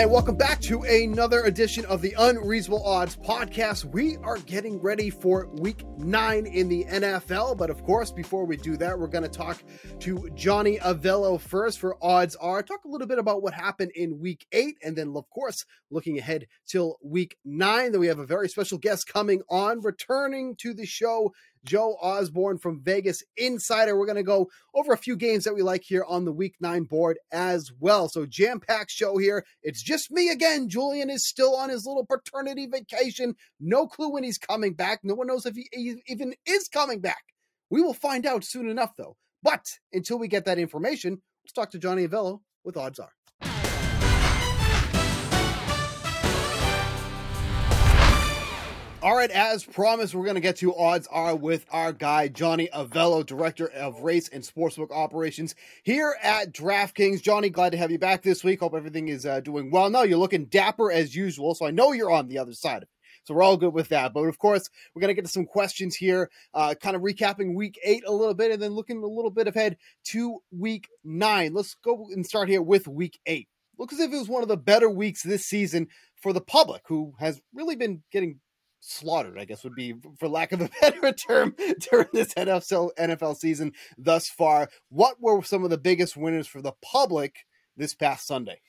And welcome back to another edition of the Unreasonable Odds podcast. We are getting ready for week nine in the NFL. But of course, before we do that, we're going to talk to Johnny Avello first for Odds Are. Talk a little bit about what happened in week eight. And then, of course, looking ahead till week nine. Then we have a very special guest coming on, returning to the show Joe Osborne from Vegas Insider. We're going to go over a few games that we like here on the week nine board as well. So, jam packed show here. It's just me again. Julian is still on his little paternity vacation. No clue when he's coming back. No one knows if he even is coming back. We will find out soon enough, though. But until we get that information, let's talk to Johnny Avello with Odds Are. All right, as promised, we're going to get to odds are with our guy, Johnny Avello, Director of Race and Sportsbook Operations here at DraftKings. Johnny, glad to have you back this week. Hope everything is uh, doing well. No, you're looking dapper as usual, so I know you're on the other side. So we're all good with that. But of course, we're going to get to some questions here, uh, kind of recapping week eight a little bit and then looking a little bit ahead to week nine. Let's go and start here with week eight. Looks as if it was one of the better weeks this season for the public, who has really been getting slaughtered, I guess would be for lack of a better term during this NFL NFL season thus far. What were some of the biggest winners for the public this past Sunday?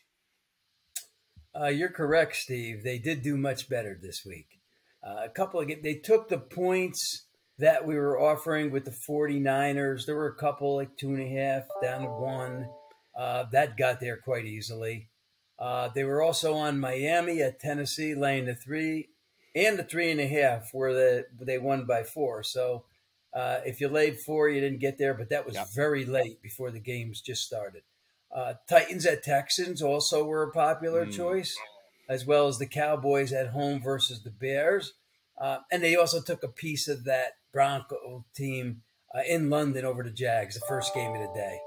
Uh, you're correct, Steve. They did do much better this week. Uh, a couple of they took the points that we were offering with the 49ers. There were a couple like two and a half down to one. Uh, that got there quite easily. Uh, they were also on Miami at Tennessee, laying the three and the three and a half where the they won by four. So uh, if you laid four, you didn't get there, but that was yep. very late before the games just started. Uh, Titans at Texans also were a popular mm. choice, as well as the Cowboys at home versus the Bears. Uh, and they also took a piece of that Bronco team uh, in London over the Jags, the first game of the day.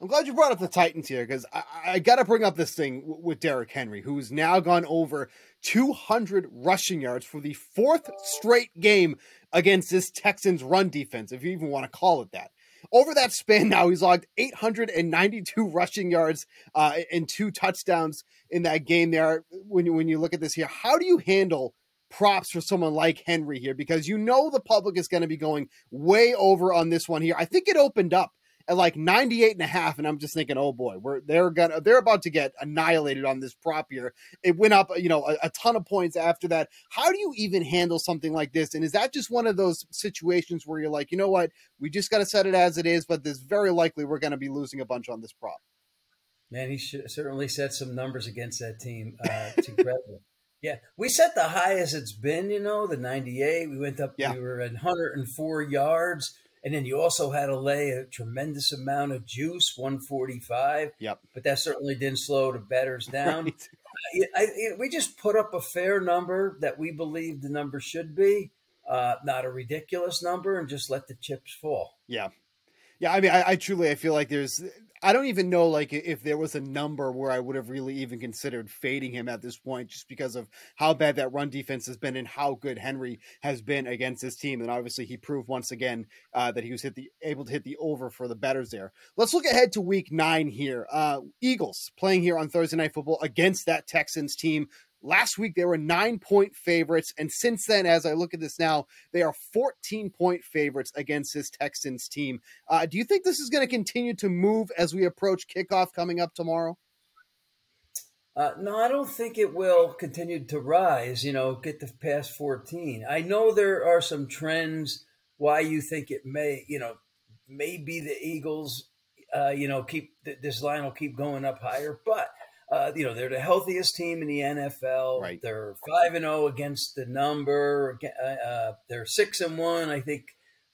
I'm glad you brought up the Titans here because I, I got to bring up this thing w- with Derrick Henry, who's now gone over 200 rushing yards for the fourth straight game against this Texans run defense, if you even want to call it that. Over that span now, he's logged 892 rushing yards uh, and two touchdowns in that game there. When you, when you look at this here, how do you handle props for someone like Henry here? Because you know the public is going to be going way over on this one here. I think it opened up at like 98 and a half and i'm just thinking oh boy we're they're gonna they're about to get annihilated on this prop here it went up you know a, a, ton of points after that how do you even handle something like this and is that just one of those situations where you're like you know what we just got to set it as it is but there's very likely we're going to be losing a bunch on this prop man he should, certainly set some numbers against that team uh, it's incredible Yeah, we set the highest it's been, you know, the 98. We went up, yeah. we were at 104 yards. And then you also had to lay a tremendous amount of juice, 145. Yep. But that certainly didn't slow the bettors down. Right. I, I, we just put up a fair number that we believe the number should be, uh, not a ridiculous number, and just let the chips fall. Yeah. Yeah, I mean, I, I, truly I feel like there's I don't even know like if there was a number where I would have really even considered fading him at this point, just because of how bad that run defense has been and how good Henry has been against this team. And obviously, he proved once again uh, that he was hit the able to hit the over for the bettors there. Let's look ahead to Week Nine here. Uh, Eagles playing here on Thursday Night Football against that Texans team Last week, they were nine point favorites. And since then, as I look at this now, they are 14 point favorites against this Texans team. Uh, do you think this is going to continue to move as we approach kickoff coming up tomorrow? Uh, no, I don't think it will continue to rise, you know, get to past 14. I know there are some trends why you think it may, you know, maybe the Eagles, uh, you know, keep this line will keep going up higher, but uh, you know, they're the healthiest team in the NFL. Right. They're five and zero oh against the number. Uh, uh, they're six and one, I think,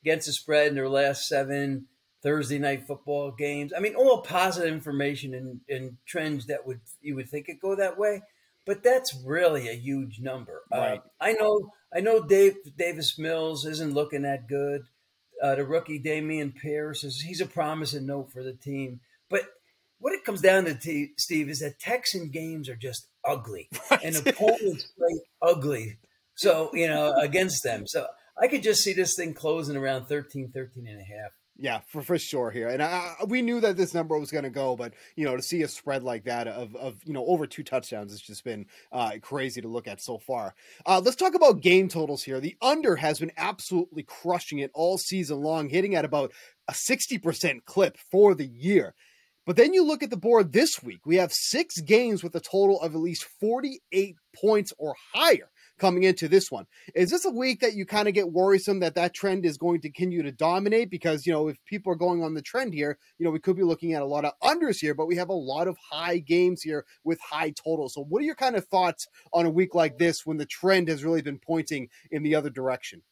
against the spread in their last seven Thursday night football games. I mean, all positive information and, and trends that would you would think it go that way, but that's really a huge number. Uh. I know. I know. Dave Davis Mills isn't looking that good. Uh, the rookie Dameon Pierce is he's a promising note for the team, but what it comes down to, t- Steve, is that Texan games are just ugly, right. and opponents play ugly. So you know against them. So I could just see this thing closing around 13, 13 and a half. Yeah, for, for sure here. And I, we knew that this number was going to go, but, you know, to see a spread like that of, of you know, over two touchdowns has just been uh, crazy to look at so far. Uh, let's talk about game totals here. The under has been absolutely crushing it all season long, hitting at about a 60% clip for the year. But then you look at the board this week, we have six games with a total of at least 48 points or higher coming into this one. Is this a week that you kind of get worrisome that that trend is going to continue to dominate? Because, you know, if people are going on the trend here, you know, we could be looking at a lot of unders here, but we have a lot of high games here with high totals. So, what are your kind of thoughts on a week like this when the trend has really been pointing in the other direction?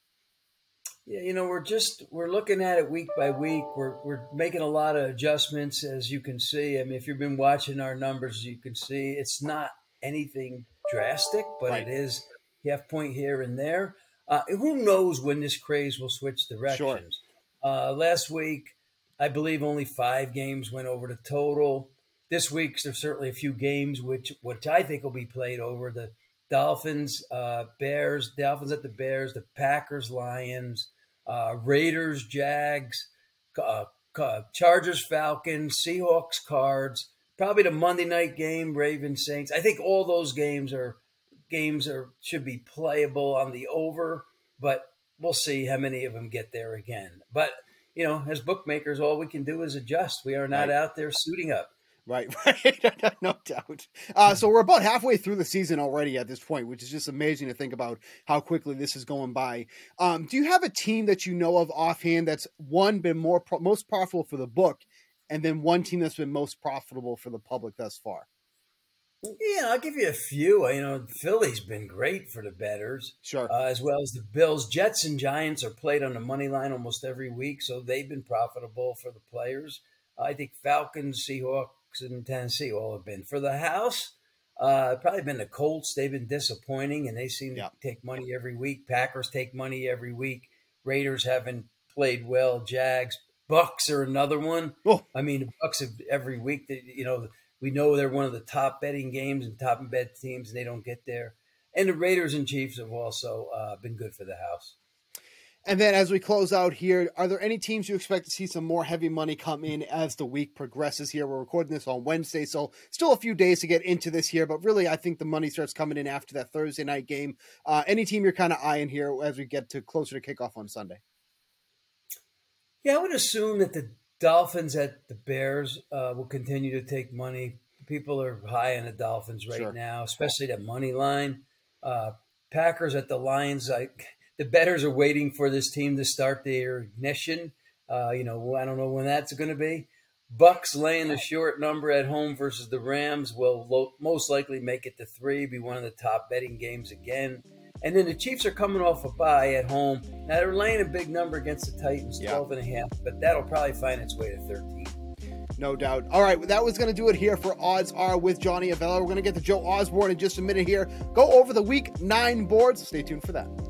Yeah, you know, we're just we're looking at it week by week. We're we're making a lot of adjustments, as you can see. I mean, if you've been watching our numbers, you can see it's not anything drastic, but right. it is half point here and there. Uh, who knows when this craze will switch directions? Sure. Uh, last week, I believe only five games went over the total. This week, there's certainly a few games which which I think will be played over. The Dolphins, uh, Bears, Dolphins at the Bears, the Packers, Lions uh, Raiders, Jags, uh, Chargers, Falcons, Seahawks, Cards. Probably the Monday night game, Ravens, Saints. I think all those games are games are should be playable on the over, but we'll see how many of them get there again. But you know, as bookmakers, all we can do is adjust. We are not right. out there suiting up. Right, right, no doubt. Uh, so we're about halfway through the season already at this point, which is just amazing to think about how quickly this is going by. Um, do you have a team that you know of offhand that's one been more pro- most profitable for the book, and then one team that's been most profitable for the public thus far? Yeah, I'll give you a few. You know, Philly's been great for the bettors, sure, uh, as well as the Bills. Jets and Giants are played on the money line almost every week, so they've been profitable for the players. I think Falcons, Seahawks in Tennessee all have been. For the house, uh, probably been the Colts. They've been disappointing, and they seem yeah. to take money every week. Packers take money every week. Raiders haven't played well. Jags, Bucks are another one. Oh. I mean, the Bucks have every week. That you know, we know they're one of the top betting games and top bet teams, and they don't get there. And the Raiders and Chiefs have also uh, been good for the house. And then as we close out here, are there any teams you expect to see some more heavy money come in as the week progresses here? We're recording this on Wednesday, so still a few days to get into this here, but really I think the money starts coming in after that Thursday night game. Uh, any team you're kind of eyeing here as we get to closer to kickoff on Sunday? Yeah, I would assume that the Dolphins at the Bears uh, will continue to take money. People are high on the Dolphins right sure. now, especially that money line. Uh, Packers at the Lions, like the bettors are waiting for this team to start their ignition. Uh, you know, I don't know when that's going to be. Bucks laying a short number at home versus the Rams will lo- most likely make it to three, be one of the top betting games again. And then the Chiefs are coming off a bye at home. Now they're laying a big number against the Titans, 12 and a half, but that'll probably find its way to 13. No doubt. All right, that was going to do it here for Odds Are with Johnny Avello. We're going to get to Joe Osborne in just a minute here. Go over the week nine boards. Stay tuned for that.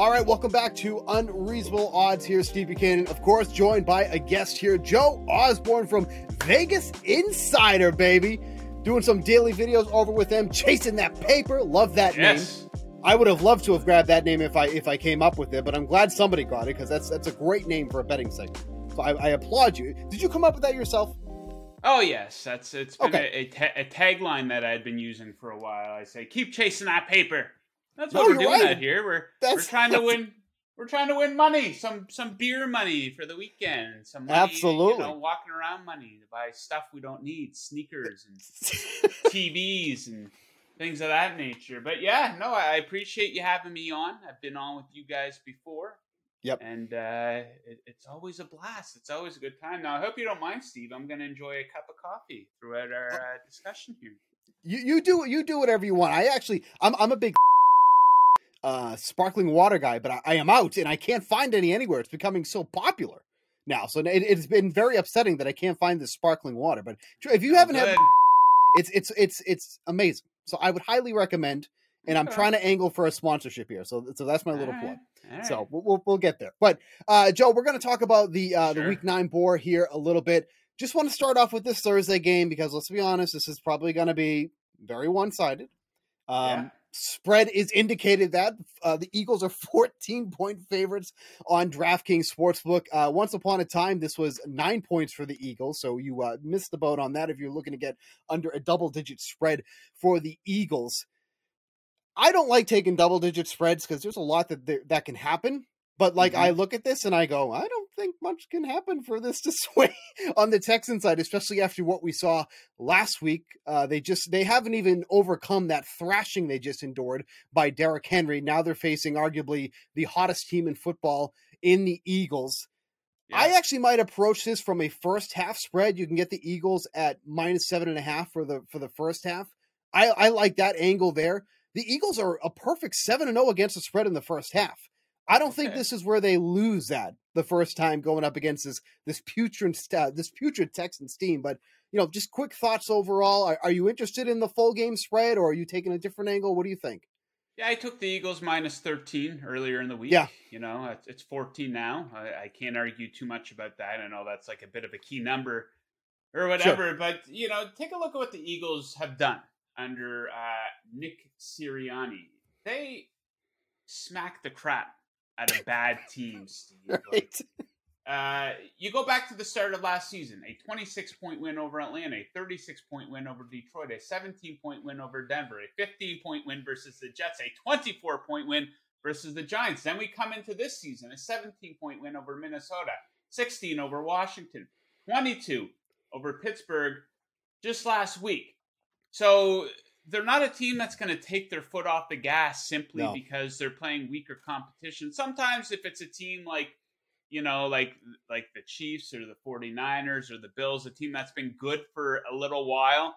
All right, welcome back to Unreasonable Odds. Here, Steve Buchanan, of course, joined by a guest here, Joe Osborne from Vegas Insider, baby. Doing some daily videos over with them, chasing that paper. Love that yes. name. I would have loved to have grabbed that name if I if I came up with it, but I'm glad somebody got it because that's that's a great name for a betting segment. So I, I, applaud you. Did you come up with that yourself? Oh yes, that's it's been Okay. a, a, ta- a tagline that I'd been using for a while. I say, keep chasing that paper. That's what No, we're doing right. out here. We're we're That's- trying to win. We're trying to win money, some some beer money for the weekend, some money, Absolutely. you know, walking around money to buy stuff we don't need, sneakers and TVs and things of that nature. But yeah, no, I appreciate you having me on. I've been on with you guys before. Yep. And uh, it, it's always a blast. It's always a good time. Now, I hope you don't mind, Steve. I'm going to enjoy a cup of coffee throughout our uh, discussion here. You you do you do whatever you want. I actually I'm I'm a big uh sparkling water guy, but I, I am out and I can't find any anywhere. It's becoming so popular now. So it, it's been very upsetting that I can't find this sparkling water. But if you haven't had it's it's it's it's amazing. So I would highly recommend and I'm trying to angle for a sponsorship here. So so that's my little plug. right, So we'll, we'll, we'll get there. But uh, Joe, we're going to talk about the uh, the week nine bore here a little bit. Just want to start off with this Thursday game because let's be honest, this is probably going to be very one sided. Um, Yeah. Spread is indicated that uh, the Eagles are 14 point favorites on DraftKings Sportsbook. Uh, once upon a time, this was nine points for the Eagles, so you uh, missed the boat on that if you're looking to get under a double digit spread for the Eagles. I don't like taking double digit spreads because there's a lot that there, that can happen. But like Mhm. I look at this and I go, I don't think much can happen for this to sway on the Texan side, especially after what we saw last week. Uh, they just they haven't even overcome that thrashing they just endured by Derrick Henry. Now they're facing arguably the hottest team in football in the Eagles. I actually might approach this from a first half spread. You can get the Eagles at minus seven and a half for the for the first half. I, I like that angle there. The Eagles are a perfect seven and zero against the spread in the first half. I don't think this is where they lose that the first time going up against this this putrid st- this putrid Texans team. But you know, just quick thoughts overall. Are, are you interested in the full game spread, or are you taking a different angle? What do you think? Yeah, I took the Eagles minus 13 earlier in the week. Yeah. You know, it's- 14 now. I, I can't argue too much about that. I know that's like a bit of a key number or whatever, but, you know, take a look at what the Eagles have done under uh, Nick Sirianni. They smack the crap out a bad team, Steve. Right? uh, you go back to the start of last season a 26 point win over Atlanta, a 36 point win over Detroit, a 17 point win over Denver, a 15 point win versus the Jets, a 24 point win versus the Giants. Then we come into this season a 17 point win over Minnesota, 16 over Washington, 22 over Pittsburgh just last week. So they're not a team that's going to take their foot off the gas simply No. because they're playing weaker competition. Sometimes if it's a team like you know, like like the Chiefs or the 49ers or the Bills, a team that's been good for a little while.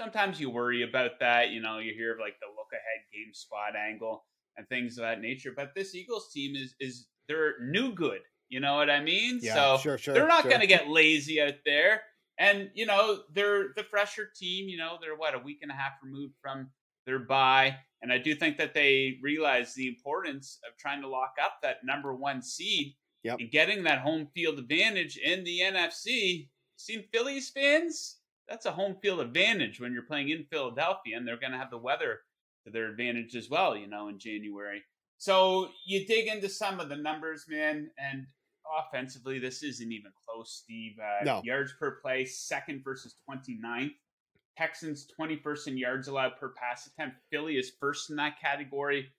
Sometimes you worry about that. You know, you hear of like the look ahead game spot angle and things of that nature. But this Eagles team is is they're new good. You know what I mean? Yeah, so sure, sure, they're not sure. going to get lazy out there. And you know, they're the fresher team. You know, they're what a week and a half removed from their bye, and I do think that they realize the importance of trying to lock up that number one seed Yep. and getting that home field advantage in the NFC. Seen Phillies fans? That's a home field advantage when you're playing in Philadelphia, and they're going to have the weather to their advantage as well. You know, in January. So you dig into some of the numbers, man, and offensively, this isn't even close, Steve. Uh, No. Yards per play, second versus 29th. Texans 21st in yards allowed per pass attempt. Philly is first in that category.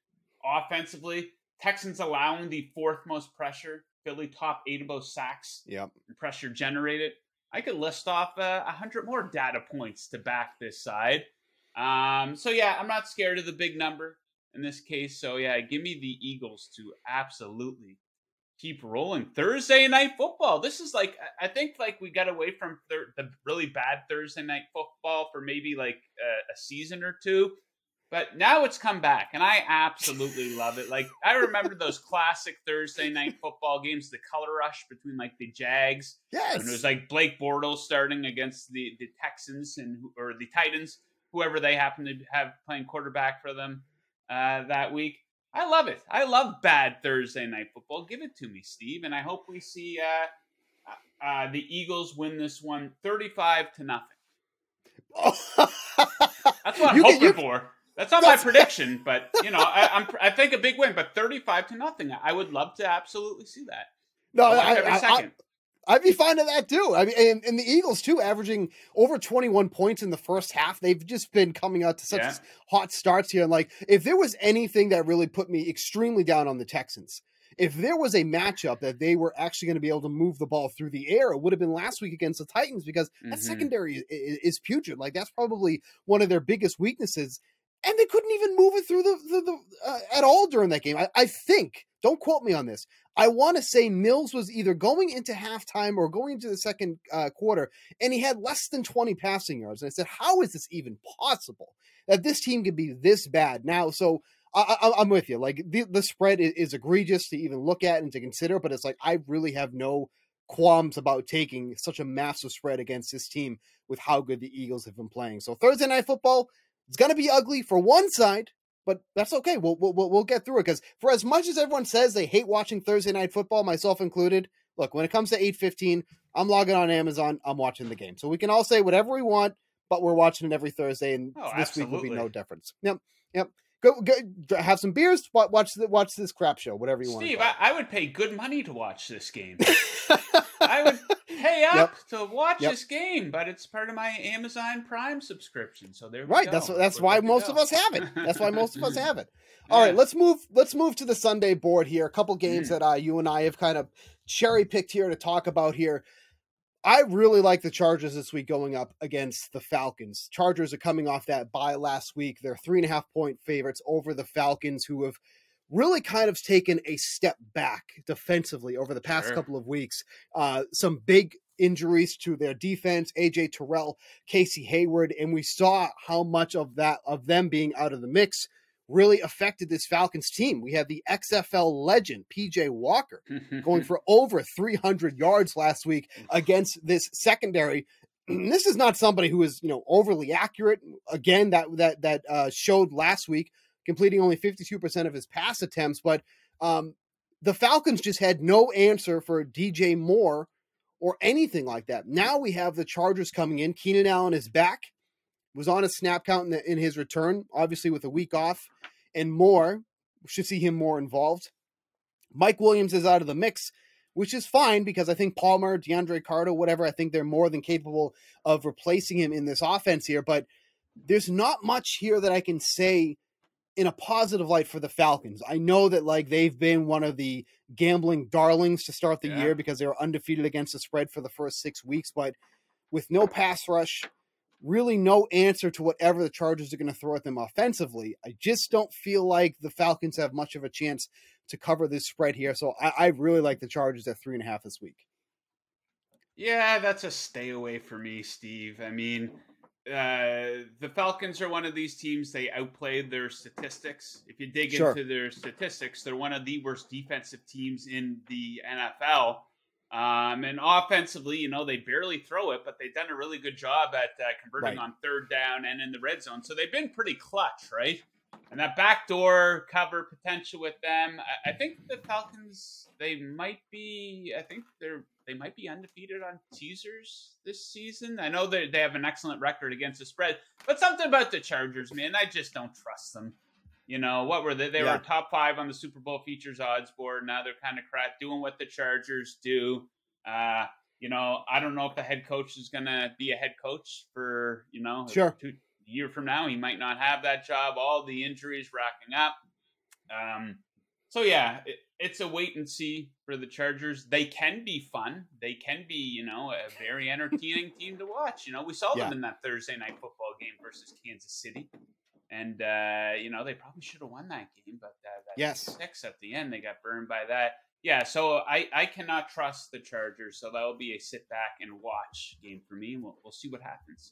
Offensively, Texans allowing the fourth most pressure. Philly top eight of both sacks Yep. pressure generated. I could list off uh, a hundred more data points to back this side. Um, so yeah, I'm not scared of the big number in this case. So yeah, give me the Eagles to absolutely keep rolling. Thursday night football. This is like I think like we got away from thir- the really bad Thursday night football for maybe like a, a season or two. But now it's come back, and I absolutely love it. Like I remember those classic Thursday night football games, the color rush between like the Jags Yes. and it was like Blake Bortles starting against the, the Texans and or the Titans whoever they happen to have playing quarterback for them uh, that week. I love it. I love bad Thursday night football. Give it to me, Steve, and I hope we see uh, uh, uh the Eagles win this one 35 to nothing. That's what I'm you hoping can, for. That's not That's, my prediction, but you know, I, I think a big win, but 35 to nothing. I would love to absolutely see that. No, I, every I, second. I'd be fine with that too. I mean, and, and, the Eagles too, averaging over 21 points in the first half. They've just been coming out to such yeah. hot starts here. And like, if there was anything that really put me extremely down on the Texans, if there was a matchup that they were actually going to be able to move the ball through the air, it would have been last week against the Titans because that mm-hmm. secondary is, is, putrid. Like that's probably one of their biggest weaknesses and they couldn't even move it through the, the, the uh, at all during that game. I, I think, don't quote me on this. I want to say Mills was either going into halftime or going into the second uh, quarter, and he had less than 20 passing yards. And I said, How is this even possible that this team could be this bad? Now, so I, am with you. Like, the, the spread is, is egregious to even look at and to consider, but it's like, I really have no qualms about taking such a massive spread against this team with how good the Eagles have been playing. So, Thursday Night Football it's going to be ugly for one side, but that's okay. We'll, we'll, we'll get through it because for as much as everyone says they hate watching Thursday night football, myself included, look, when it comes to 815, I'm logging on Amazon, I'm watching the game. So we can all say whatever we want, but we're watching it every Thursday, and oh, this absolutely. week will be no difference. Yep. Yep. Go, go have some beers. Watch the, watch this crap show, whatever you Steve, want. Steve, I, I, would pay good money to watch this game. I would pay up yep. to watch yep. this game, but it's part of my Amazon Prime subscription. So there, right. Go. That's that's We're why most go. of us have it. That's why most of us have it. All yeah. right, let's move. Let's move to the Sunday board here. A couple games mm. that uh, you and I have kind of cherry picked here to talk about here. I really like the Chargers this week going up against the Falcons. Chargers are coming off that bye last week. They're three and a half point favorites over the Falcons, who have really kind of taken a step back defensively over the past sure. couple of weeks. Uh, some big injuries to their defense, AJ Terrell, Casey Hayward, and we saw how much of that of them being out of the mix really affected this Falcons team. We had the XFL legend PJ Walker going for over 300 yards last week against this secondary. This is not somebody who is, you know, overly accurate. Again, that that that uh, showed last week, completing only 52% of his pass attempts. But um, the Falcons just had no answer for DJ Moore or anything like that. Now we have the Chargers coming in. Keenan Allen is back was on a snap count in, the, in his return, obviously with a week off and more. Should see him more involved. Mike Williams is out of the mix, which is fine because I think Palmer, DeAndre Carter, whatever, I think they're more than capable of replacing him in this offense here. But there's not much here that I can say in a positive light for the Falcons. I know that like they've been one of the gambling darlings to start the yeah. year because they were undefeated against the spread for the first six weeks, but with no pass rush, really no answer to whatever the Chargers are going to throw at them offensively. I just don't feel like the Falcons have much of a chance to cover this spread here. So I, I really like the Chargers at three and a half this week. Yeah, that's a stay away for me, Steve. I mean, uh, the Falcons are one of these teams. They outplayed their statistics. If you dig sure. into their statistics, they're one of the worst defensive teams in the NFL. Um, and offensively, you know, they barely throw it, but they've done a really good job at uh, converting right. on third down and in the red zone. So they've been pretty clutch, right? And that backdoor cover potential with them, I, I think the Falcons they might be. I think they're they might be undefeated on teasers this season. I know they they have an excellent record against the spread, but something about the Chargers, man, I just don't trust them. You know, what were they? They yeah. were top five on the Super Bowl futures odds board. Now they're kind of crap doing what the Chargers do. Uh, you know, I don't know if the head coach is going to be a head coach for, you know, sure. two, year from now. He might not have that job. All the injuries racking up. Um, so, yeah, it, it's a wait and see for the Chargers. They can be fun. They can be, you know, a very entertaining team to watch. You know, we saw yeah. them in that Thursday night football game versus Kansas City and uh, you know they probably should have won that game, but uh, that yes, six at the end they got burned by that. Yeah, so I I cannot trust the Chargers, so that will be a sit back and watch game for me. We'll we'll see what happens.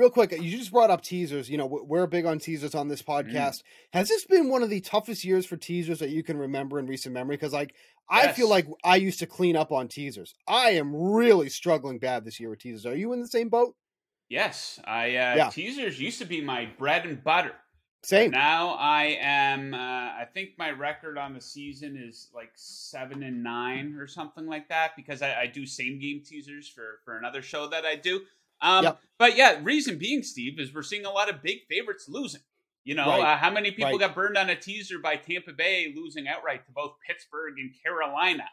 Real quick, you just brought up teasers. You know, we're big on teasers on this mm. podcast. Mm. Has this been one of the toughest years for teasers that you can remember in recent memory? Because, like, yes. I feel like I used to clean up on teasers. I am really struggling bad this year with teasers. Are you in the same boat? Yes, I uh, Yeah. teasers used to be my bread and butter. Same. Now I am. Uh, I think my record on the season is like seven and nine or something like that because I, I do same game teasers for for another show that I do. Um, Yep. But yeah, reason being, Steve, is we're seeing a lot of big favorites losing. You know, Right. uh, how many people Right. got burned on a teaser by Tampa Bay losing outright to both Pittsburgh and Carolina?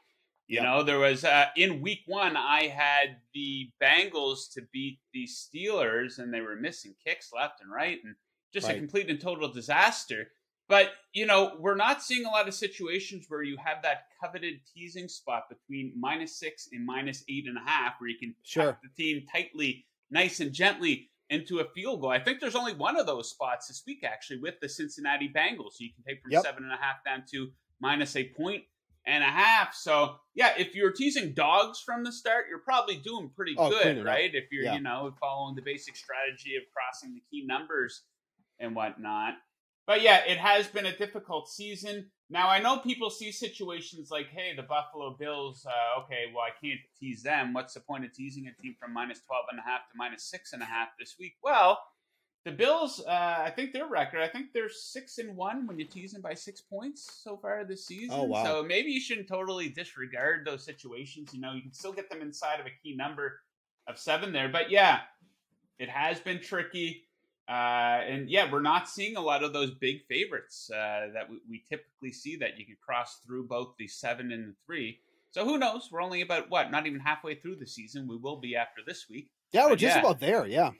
You Yep. know, there was uh, in week one, I had the Bengals to beat the Steelers, and they were missing kicks left and right, and just a complete and total disaster. But you know, we're not seeing a lot of situations where you have that coveted teasing spot between minus six and minus eight and a half, where you can Sure. the team tightly, nice and gently into a field goal. I think there's only one of those spots this week, actually, with the Cincinnati Bengals. So you can take from Yep. seven and a half down to minus a point and a half. So yeah, if you're teasing dogs from the start, you're probably doing pretty Oh, good, it up. right? If you're, Yeah. you know, following the basic strategy of crossing the key numbers and whatnot. But yeah, it has been a difficult season. Now I know people see situations like, hey, the Buffalo Bills, uh, okay, well I can't tease them. What's the point of teasing a team from minus 12 and a half to minus six and a half this week? Well, the Bills, uh, I think their record, I think they're six and one when you tease them by six points so far this season. Oh, wow. So maybe you shouldn't totally disregard those situations. You know, you can still get them inside of a key number of seven there. But yeah, it has been tricky. Uh, and yeah, we're not seeing a lot of those big favorites uh, that we, we typically see that you can cross through both the seven and the three. So who knows? We're only about what, not even halfway through the season. We will be after this week. Yeah, we're just yeah. about there. Yeah.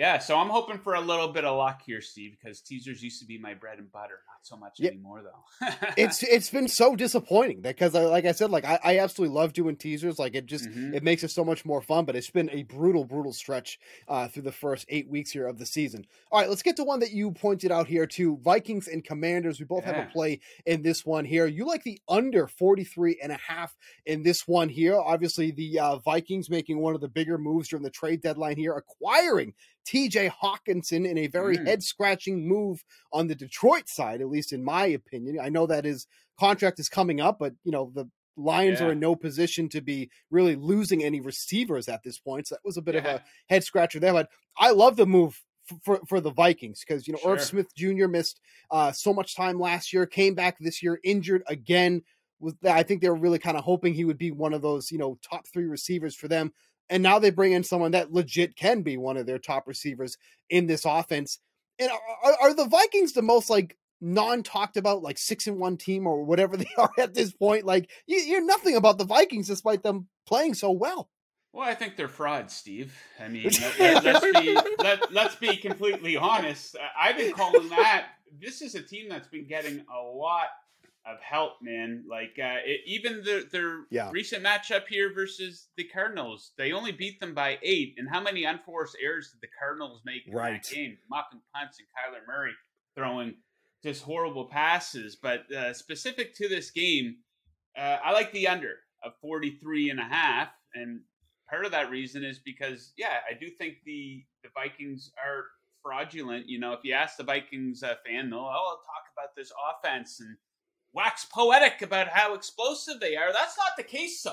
Yeah, so I'm hoping for a little bit of luck here, Steve, because teasers used to be my bread and butter. Not so much Yeah. anymore, though. it's it's been so disappointing because I, like I said, like I, I absolutely love doing teasers. Like it just Mhm. it makes it so much more fun. But it's been a brutal, brutal stretch uh, through the first eight weeks here of the season. All right, let's get to one that you pointed out here too. Vikings and Commanders. We both have a play in this one here. You like the under 43 and a half in this one here. Obviously, the uh, Vikings making one of the bigger moves during the trade deadline here, acquiring TJ Hockenson in a very Mm. head scratching move on the Detroit side, at least in my opinion. I know that his contract is coming up, but you know, the Lions are in no position to be really losing any receivers at this point. So that was a bit of a head scratcher there. But I love the move for for the Vikings because you know Irv Smith Jr. missed uh, so much time last year, came back this year injured again. Was I think they were really kind of hoping he would be one of those you know top three receivers for them. And now they bring in someone that legit can be one of their top receivers in this offense. And are, are the Vikings the most like non talked about like six and one team or whatever they are at this point? Like you hear nothing about the Vikings despite them playing so well. Well, I think they're frauds, Steve. I mean, let, us be let, let's be completely honest. I've been calling that. This is a team that's been getting a lot of help, man. Like uh, it, even the, their Yeah. recent matchup here versus the Cardinals, they only beat them by eight. And how many unforced errors did the Cardinals make in Right. that game? Muffin punts and Kyler Murray throwing just horrible passes. But uh, specific to this game, uh, I like the under of 43 and a half. And part of that reason is because, yeah, I do think the, the Vikings are fraudulent. You know, if you ask the Vikings uh, fan, they'll oh, talk about this offense and wax poetic about how explosive they are. That's not the case, though.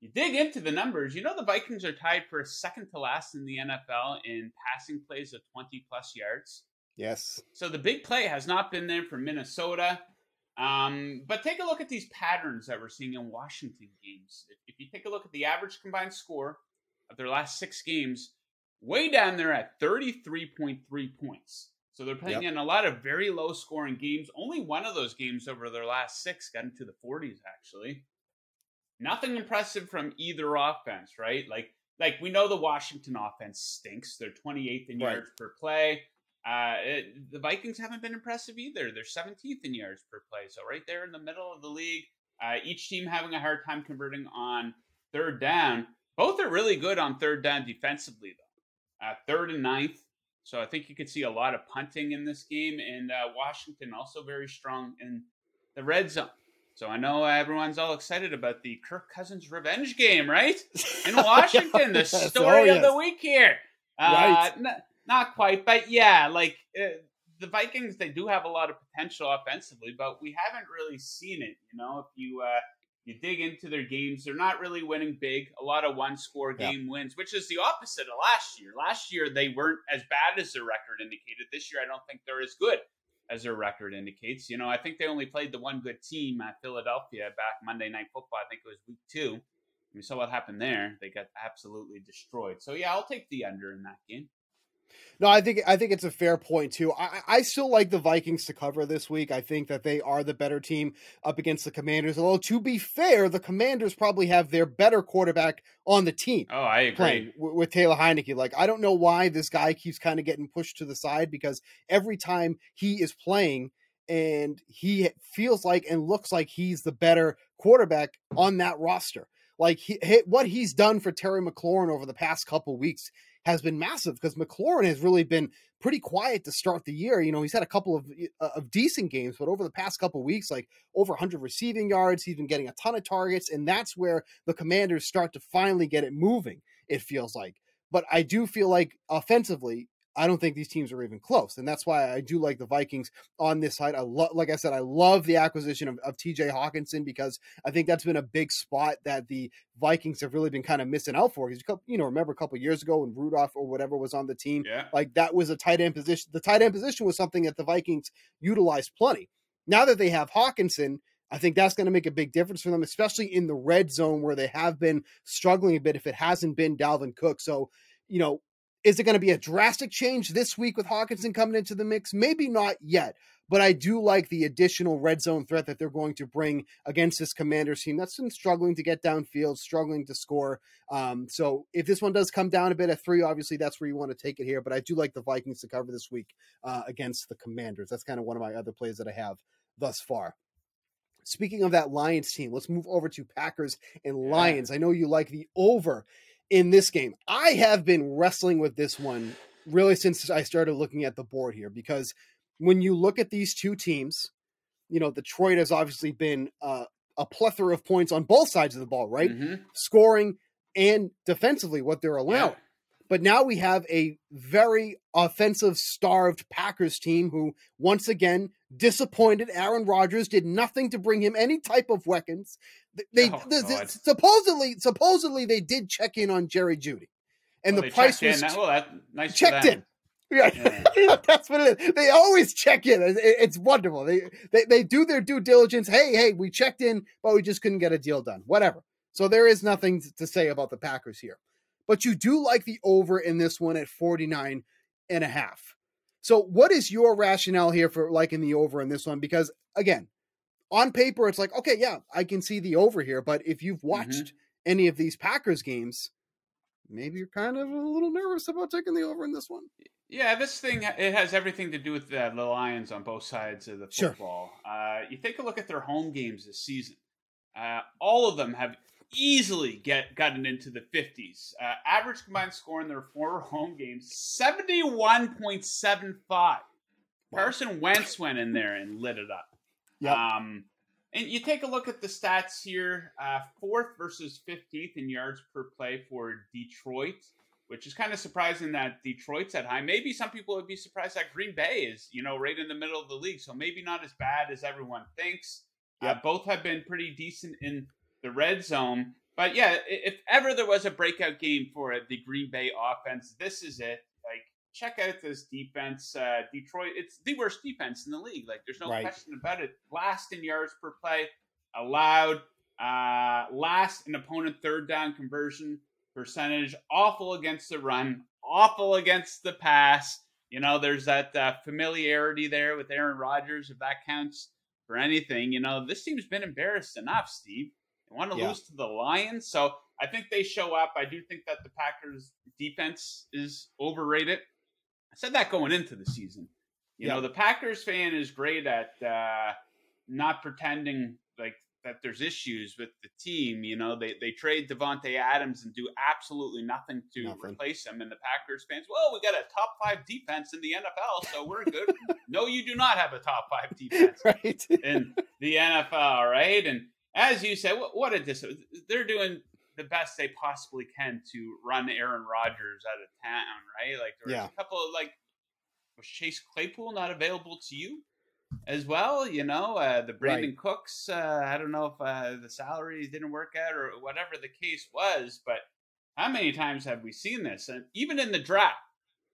You dig into the numbers, you know the Vikings are tied for second to last in the NFL in passing plays of 20 plus yards. Yes. So the big play has not been there for Minnesota. Um, but take a look at these patterns that we're seeing in Washington games. If, if you take a look at the average combined score of their last six games, way down there at 33.3 points. So they're playing Yep. in a lot of very low scoring games. Only one of those games over their last six got into the 40s, actually. Nothing impressive from either offense, right? Like, like we know the Washington offense stinks. They're 28th in Right. yards per play. Uh, it, the Vikings haven't been impressive either. They're 17th in yards per play, so right there in the middle of the league. Uh, each team having a hard time converting on third down. Both are really good on third down defensively, though. Uh, third and ninth. So I think you could see a lot of punting in this game. And uh, Washington also very strong in the red zone. So I know everyone's all excited about the Kirk Cousins revenge game, right? In Washington, the Yes. story Oh, of the week here. Uh, Right. n- not quite, but yeah, like uh, the Vikings, they do have a lot of potential offensively, but we haven't really seen it. You know, if you uh, you dig into their games, they're not really winning big. A lot of one score Yeah. game wins, which is the opposite of last year. Last year, they weren't as bad as their record indicated. This year, I don't think they're as good as their record indicates. You know, I think they only played the one good team at Philadelphia back Monday Night Football. I think it was week two. We saw what happened there. They got absolutely destroyed. So, yeah, I'll take the under in that game. No, I think I think it's a fair point too. I, I still like the Vikings to cover this week. I think that they are the better team up against the Commanders. Although to be fair, the Commanders probably have their better quarterback on the team Oh, I agree. w- with Taylor Heinicke. Like I don't know why this guy keeps kind of getting pushed to the side because every time he is playing and he feels like and looks like he's the better quarterback on that roster. Like he, he- what he's done for Terry McLaurin over the past couple weeks has been massive because McLaurin has really been pretty quiet to start the year. You know, he's had a couple of uh, of decent games, but over the past couple weeks, like over 100 receiving yards, he's been getting a ton of targets, and that's where the Commanders start to finally get it moving. It feels like, but I do feel like offensively. I don't think these teams are even close, and that's why I do like the Vikings on this side. I love, like I said, I love the acquisition of, of T.J. Hockenson because I think that's been a big spot that the Vikings have really been kind of missing out for. Because you know, remember a couple years ago when Rudolph or whatever was on the team, Yeah. like that was a tight end position. The tight end position was something that the Vikings utilized plenty. Now that they have Hockenson, I think that's going to make a big difference for them, especially in the red zone where they have been struggling a bit if it hasn't been Dalvin Cook. So, you know, is it going to be a drastic change this week with Hockenson coming into the mix? Maybe not yet, but I do like the additional red zone threat that they're going to bring against this Commanders team that's been struggling to get downfield, struggling to score. Um, so if this one does come down a bit at three, obviously that's where you want to take it here. But I do like the Vikings to cover this week uh, against the Commanders. That's kind of one of my other plays that I have thus far. Speaking of that Lions team, let's move over to Packers and Lions. I know you like the over in this game. I have been wrestling with this one really since I started looking at the board here because when you look at these two teams, you know, Detroit has obviously been uh, a plethora of points on both sides of the ball, right? Mhm. Scoring and defensively, what they're allowing. Yeah. But now we have a very offensive starved Packers team who, once again, disappointed. Aaron Rodgers did nothing to bring him any type of weapons. They, Oh, supposedly, supposedly they did check in on Jerry Jeudy, and Well, the price was. Well, that nice checked in. Yeah, Yeah. that's what it is. They always check in. It- it- It's wonderful. They, they they do their due diligence. Hey, hey, we checked in, but we just couldn't get a deal done. Whatever. So there is nothing to say about the Packers here. But you do like the over in this one at 49 and a half. So what is your rationale here for liking the over in this one? Because again, on paper, it's like, okay, yeah, I can see the over here. But if you've watched any of these Packers games, maybe you're kind of a little nervous about taking the over in this one. Yeah, this thing it has everything to do with the, the Lions on both sides of the Sure. football. Uh, you take a look at their home games this season. Uh, all of them have easily get gotten into the 50s. Uh, average combined score in their four home games 71.75. Carson Wentz went in there and lit it up. Yep. Um, and you take a look at the stats here uh, fourth versus 15th in yards per play for Detroit, which is kind of surprising that Detroit's at high. Maybe some people would be surprised that Green Bay is, you know, right in the middle of the league. So maybe not as bad as everyone thinks. Uh, both have been pretty decent in the red zone. But yeah, if ever there was a breakout game for the Green Bay offense, this is it. Like, check out this defense. Uh, Detroit, it's the worst defense in the league. Like, there's no Right. question about it. Last in yards per play, allowed. Uh, last in opponent third down conversion percentage. Awful against the run. Awful against the pass. You know, there's that uh, familiarity there with Aaron Rodgers, if that counts for anything. You know, this team's been embarrassed enough, Steve. They want to Yeah. lose to the Lions, so I think they show up. I do think that the Packers' defense is overrated. I said that going into the season. You Yeah. know, the Packers fan is great at uh, not pretending like that there's issues with the team. You know, they they trade Davante Adams and do absolutely nothing to Nothing. replace him. And the Packers fans, well, we got a top five defense in the NFL, so we're good. no, you do not have a top five defense right? in the NFL, right? And as you said, what, what a dis- they're doing the best they possibly can to run Aaron Rodgers out of town, right? Like there was Yeah. a couple of like was Chase Claypool not available to you? as well. You know, uh, the Brandon right. Cooks. Uh, I don't know if uh, the salaries didn't work out or whatever the case was, but how many times have we seen this? And even in the draft,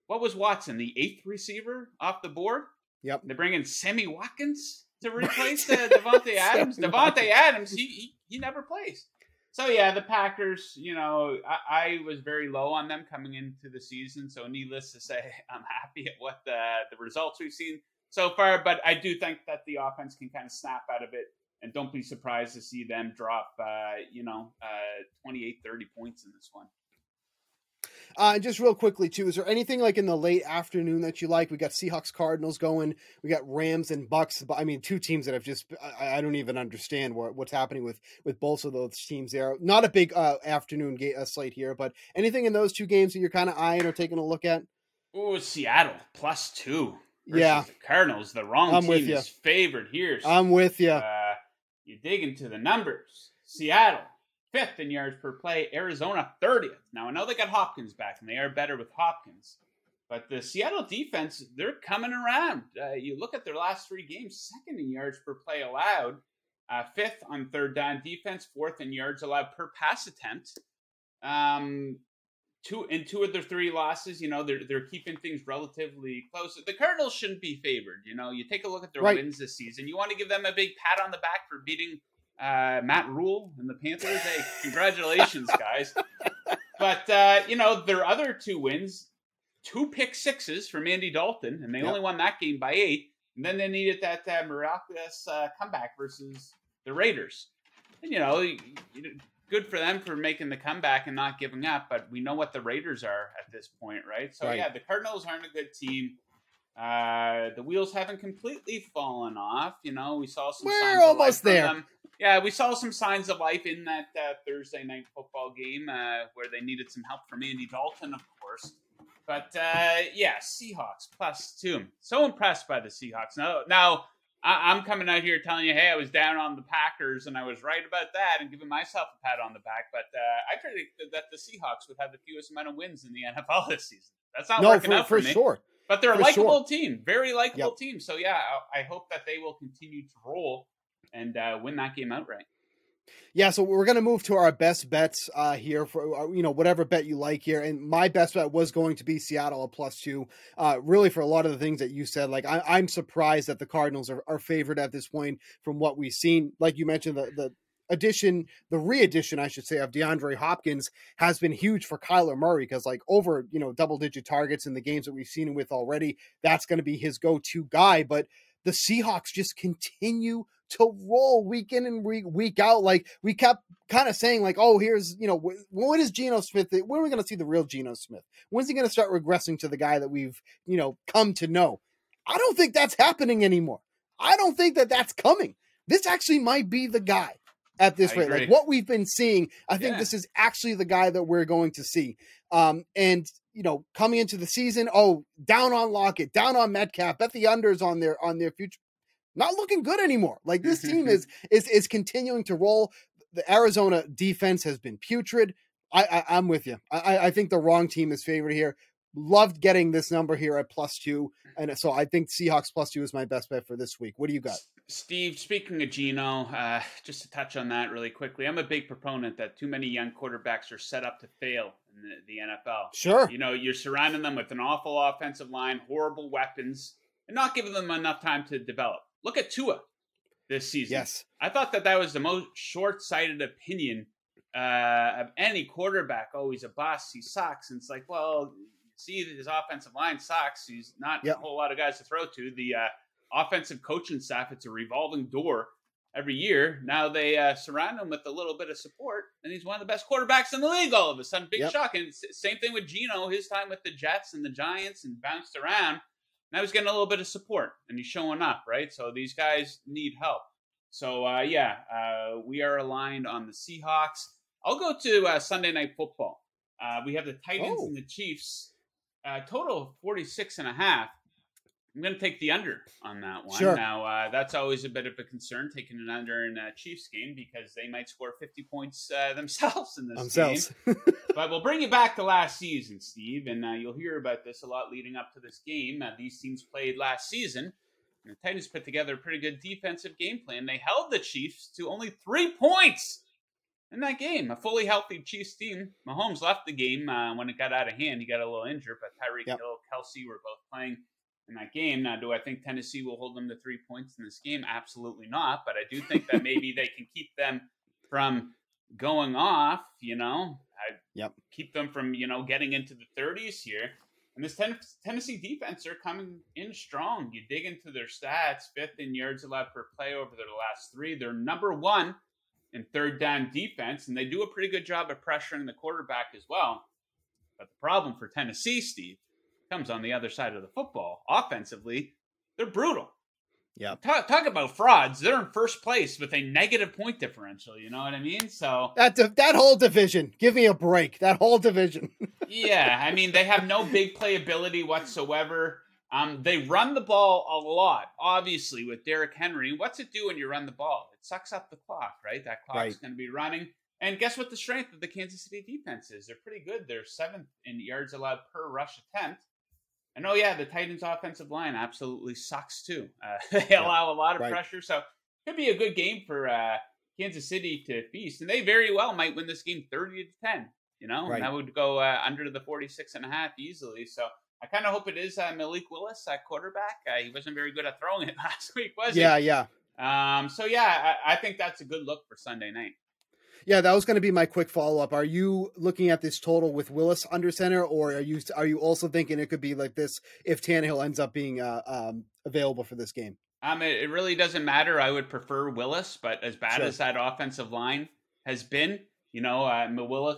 what was Watson, the eighth receiver off the board? Yep. They bring in Sammy Watkins to replace uh, Davante Adams. Davante Adams, he, he he never plays. So yeah, the Packers. You know, I, I, was very low on them coming into the season. So needless to say, I'm happy at what the the results we've seen so far. But I do think that the offense can kind of snap out of it. And don't be surprised to see them drop, uh, you know, uh, 28, 30 points in this one. Uh, and just real quickly too, is there anything like in the late afternoon that you like? We got Seahawks Cardinals going. We got Rams and Bucks. I mean, two teams that have just I, I don't even understand what, what's happening with with both of those teams there. Not a big uh, afternoon ga- uh, slate here, but anything in those two games that you're kind of eyeing or taking a look at? Oh, Seattle plus two. Yeah, the Cardinals. The wrong I'm team is favored here. So, I'm with you. Uh, you dig into the numbers. Seattle fifth in yards per play, Arizona 30th. Now, I know they got Hopkins back, and they are better with Hopkins. But the Seattle defense, they're coming around. Uh, you look at their last three games, second in yards per play allowed, uh, fifth on third down defense, fourth in yards allowed per pass attempt. Um, two in two of their three losses, you know, they're they're keeping things relatively close. The Cardinals shouldn't be favored. You know, you take a look at their right. wins this season. You want to give them a big pat on the back for beating uh, Matt Rhule and the Panthers. Hey, congratulations, guys. But uh, you know, their other two wins, two pick sixes from Andy Dalton, and they yep. only won that game by eight. And then they needed that uh, miraculous uh, comeback versus the Raiders. And you know, good for them for making the comeback and not giving up. But we know what the Raiders are at this point, right? So right. yeah, the Cardinals aren't a good team. Uh, the wheels haven't completely fallen off. You know, we saw some. We're almost there. Yeah, we saw some signs of life in that uh, Thursday night football game uh, where they needed some help from Andy Dalton, of course. But uh, yeah, Seahawks plus two. So impressed by the Seahawks. Now, now I- am coming out here telling you, hey, I was down on the Packers and I was right about that and giving myself a pat on the back. But uh, I predicted that the Seahawks would have the fewest amount of wins in the NFL this season. That's not no, working for, out for, for me. sure. But they're a likable sure. team, very likable yep. team. So yeah, I, I hope that they will continue to roll and uh, win that game outright. Yeah, so we're going to move to our best bets uh, here for uh, you know whatever bet you like here, and my best bet was going to be Seattle at plus two. Uh, really, for a lot of the things that you said, like I, am surprised that the Cardinals are, are favored at this point from what we've seen. Like you mentioned, the the addition, the re-addition, I should say, of DeAndre Hopkins has been huge for Kyler Murray because like over you know double digit targets in the games that we've seen him with already, that's going to be his go to guy, but the Seahawks just continue to roll week in and week, week out. Like we kept kind of saying, like, oh, here's you know, when is Geno Smith? When are we going to see the real Geno Smith? When's he going to start regressing to the guy that we've you know come to know? I don't think that's happening anymore. I don't think that that's coming. This actually might be the guy at this I rate. Agree. Like what we've been seeing, I think yeah. this is actually the guy that we're going to see. Um, and you know, coming into the season, oh, down on Lockett, down on Metcalf, bet the unders on their on their future. Not looking good anymore. Like this team is is is continuing to roll. The Arizona defense has been putrid. I, I am with you. I I think the wrong team is favored here. Loved getting this number here at plus two, and so I think Seahawks plus two is my best bet for this week. What do you got? Steve, speaking of Geno, uh, just to touch on that really quickly, I'm a big proponent that too many young quarterbacks are set up to fail in the, the NFL. Sure. You know, you're surrounding them with an awful offensive line, horrible weapons, and not giving them enough time to develop. Look at Tua this season. Yes. I thought that that was the most short sighted opinion uh, of any quarterback. Oh, he's a boss, He sucks. And it's like, well, see, his offensive line sucks. He's not yep. a whole lot of guys to throw to. The uh, offensive coaching staff, it's a revolving door every year. Now they uh, surround him with a little bit of support, and he's one of the best quarterbacks in the league all of a sudden. Big yep. shock. And same thing with Geno, his time with the Jets and the Giants and bounced around. Now he's getting a little bit of support and he's showing up, right? So these guys need help. So uh, yeah, uh, we are aligned on the Seahawks. I'll go to uh, Sunday Night Football. Uh, we have the Titans oh. and the Chiefs. Uh, total of 46 and a half. I'm going to take the under on that one. Sure. Now, uh, that's always a bit of a concern taking an under in a Chiefs game because they might score 50 points uh, themselves in this themselves. game. but we'll bring you back to last season, Steve, and uh, you'll hear about this a lot leading up to this game. Uh, these teams played last season. and the Titans put together a pretty good defensive game plan. They held the Chiefs to only three points in that game. A fully healthy Chiefs team. Mahomes left the game uh, when it got out of hand. He got a little injured, but Tyreek Yep. Hill, Kelce were both playing in that game. Now, do I think Tennessee will hold them to three points in this game? Absolutely not. But I do think that maybe they can keep them from going off. You know, I Yep. keep them from you know getting into the 30s here. And this ten- Tennessee defense are coming in strong. You dig into their stats, fifth in yards allowed per play over their last three. They're number one in third down defense, and they do a pretty good job of pressuring the quarterback as well. But the problem for Tennessee, Steve, comes on the other side of the football. Offensively, they're brutal. Yeah. Talk, talk about frauds. They're in first place with a negative point differential. You know what I mean? So That di- that whole division. Give me a break. That whole division. yeah, I mean they have no big playability whatsoever. Um, they run the ball a lot, obviously, with Derrick Henry. What's it do when you run the ball? It sucks up the clock, right? That clock's Right. going to be running. And guess what the strength of the Kansas City defense is? They're pretty good. They're seventh in yards allowed per rush attempt. And oh yeah, the Titans' offensive line absolutely sucks too. Uh, they allow a lot of right. pressure, so it could be a good game for uh, Kansas City to feast, and they very well might win this game thirty to ten. You know, Right. and that would go uh, under the 46 and a half easily. So I kind of hope it is uh, Malik Willis at quarterback. Uh, he wasn't very good at throwing it last week, was he? yeah, yeah. Um, so yeah, I, I think that's a good look for Sunday night. Yeah, that was going to be my quick follow up. Are you looking at this total with Willis under center, or are you are you also thinking it could be like this if Tannehill ends up being uh, um, available for this game? Um, it, it really doesn't matter. I would prefer Willis, but as bad Sure. as that offensive line has been, you know, uh, Willis,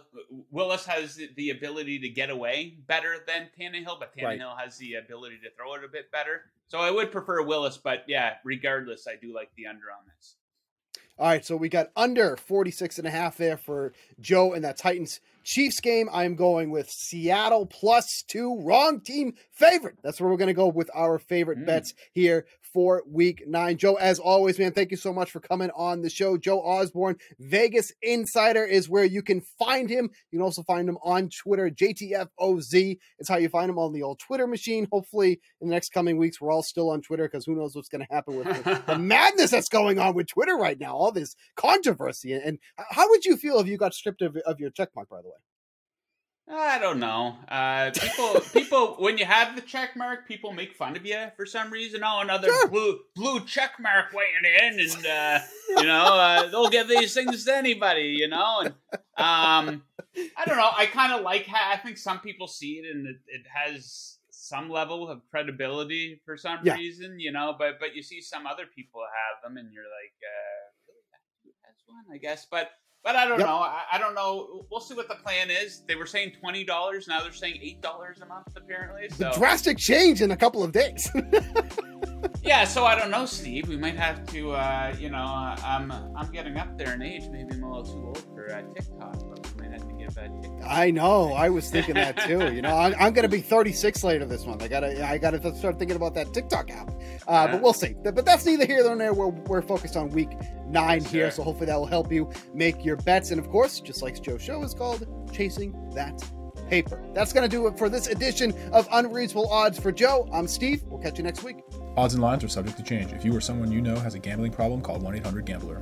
Willis has the- ability to get away better than Tannehill, but Right. Tannehill has the ability to throw it a bit better. So I would prefer Willis, but yeah, regardless, I do like the under on this. All right, so we got under 46 and a half there for Joe in that Titans Chiefs game. I'm going with Seattle plus two, wrong team favorite. That's where we're going to go with our favorite Mm. bets here for week nine. Joe, as always, man, thank you so much for coming on the show. Joe Osborne, Vegas Insider is where you can find him. You can also find him on Twitter. JTFOZ is how you find him on the old Twitter machine. Hopefully, in the next coming weeks, we're all still on Twitter because who knows what's going to happen with the, madness that's going on with Twitter right now, all this controversy. And uh, how would you feel if you got stripped of, of your check mark, by the way? I don't know. Uh, people, people, when you have the check mark, people make fun of you for some reason. Oh, another Sure. blue blue check mark weighing in, and uh, you know uh, they'll give these things to anybody. You know, and um, I don't know. I kind of like. how I think some people see it, and it, it has some level of credibility for some Yeah. reason. You know, but but you see some other people have them, and you're like, uh, really, that dude has one, I guess, but. But I don't Yep. know. I, I don't know. We'll see what the plan is. They were saying twenty dollars. Now they're saying eight dollars a month. Apparently, The so drastic change in a couple of days. yeah. So I don't know, Steve. We might have to. Uh, you know, uh, I'm I'm getting up there in age. Maybe I'm a little too old for uh, TikTok, but we might have to give TikTok. I know. I was thinking that too. You know, I'm, I'm going to be 36 later this month. I gotta, I gotta start thinking about that TikTok app. Uh, Yeah. But we'll see. But that's neither here nor there. We're, we're focused on week nine here, so hopefully that will help you make your bets. And of course, just like Joe's show is called, chasing that paper. That's going to do it for this edition of Unreasonable Odds for Joe. I'm Steve. We'll catch you next week. Odds and lines are subject to change. If you or someone you know has a gambling problem, call 1 800 Gambler.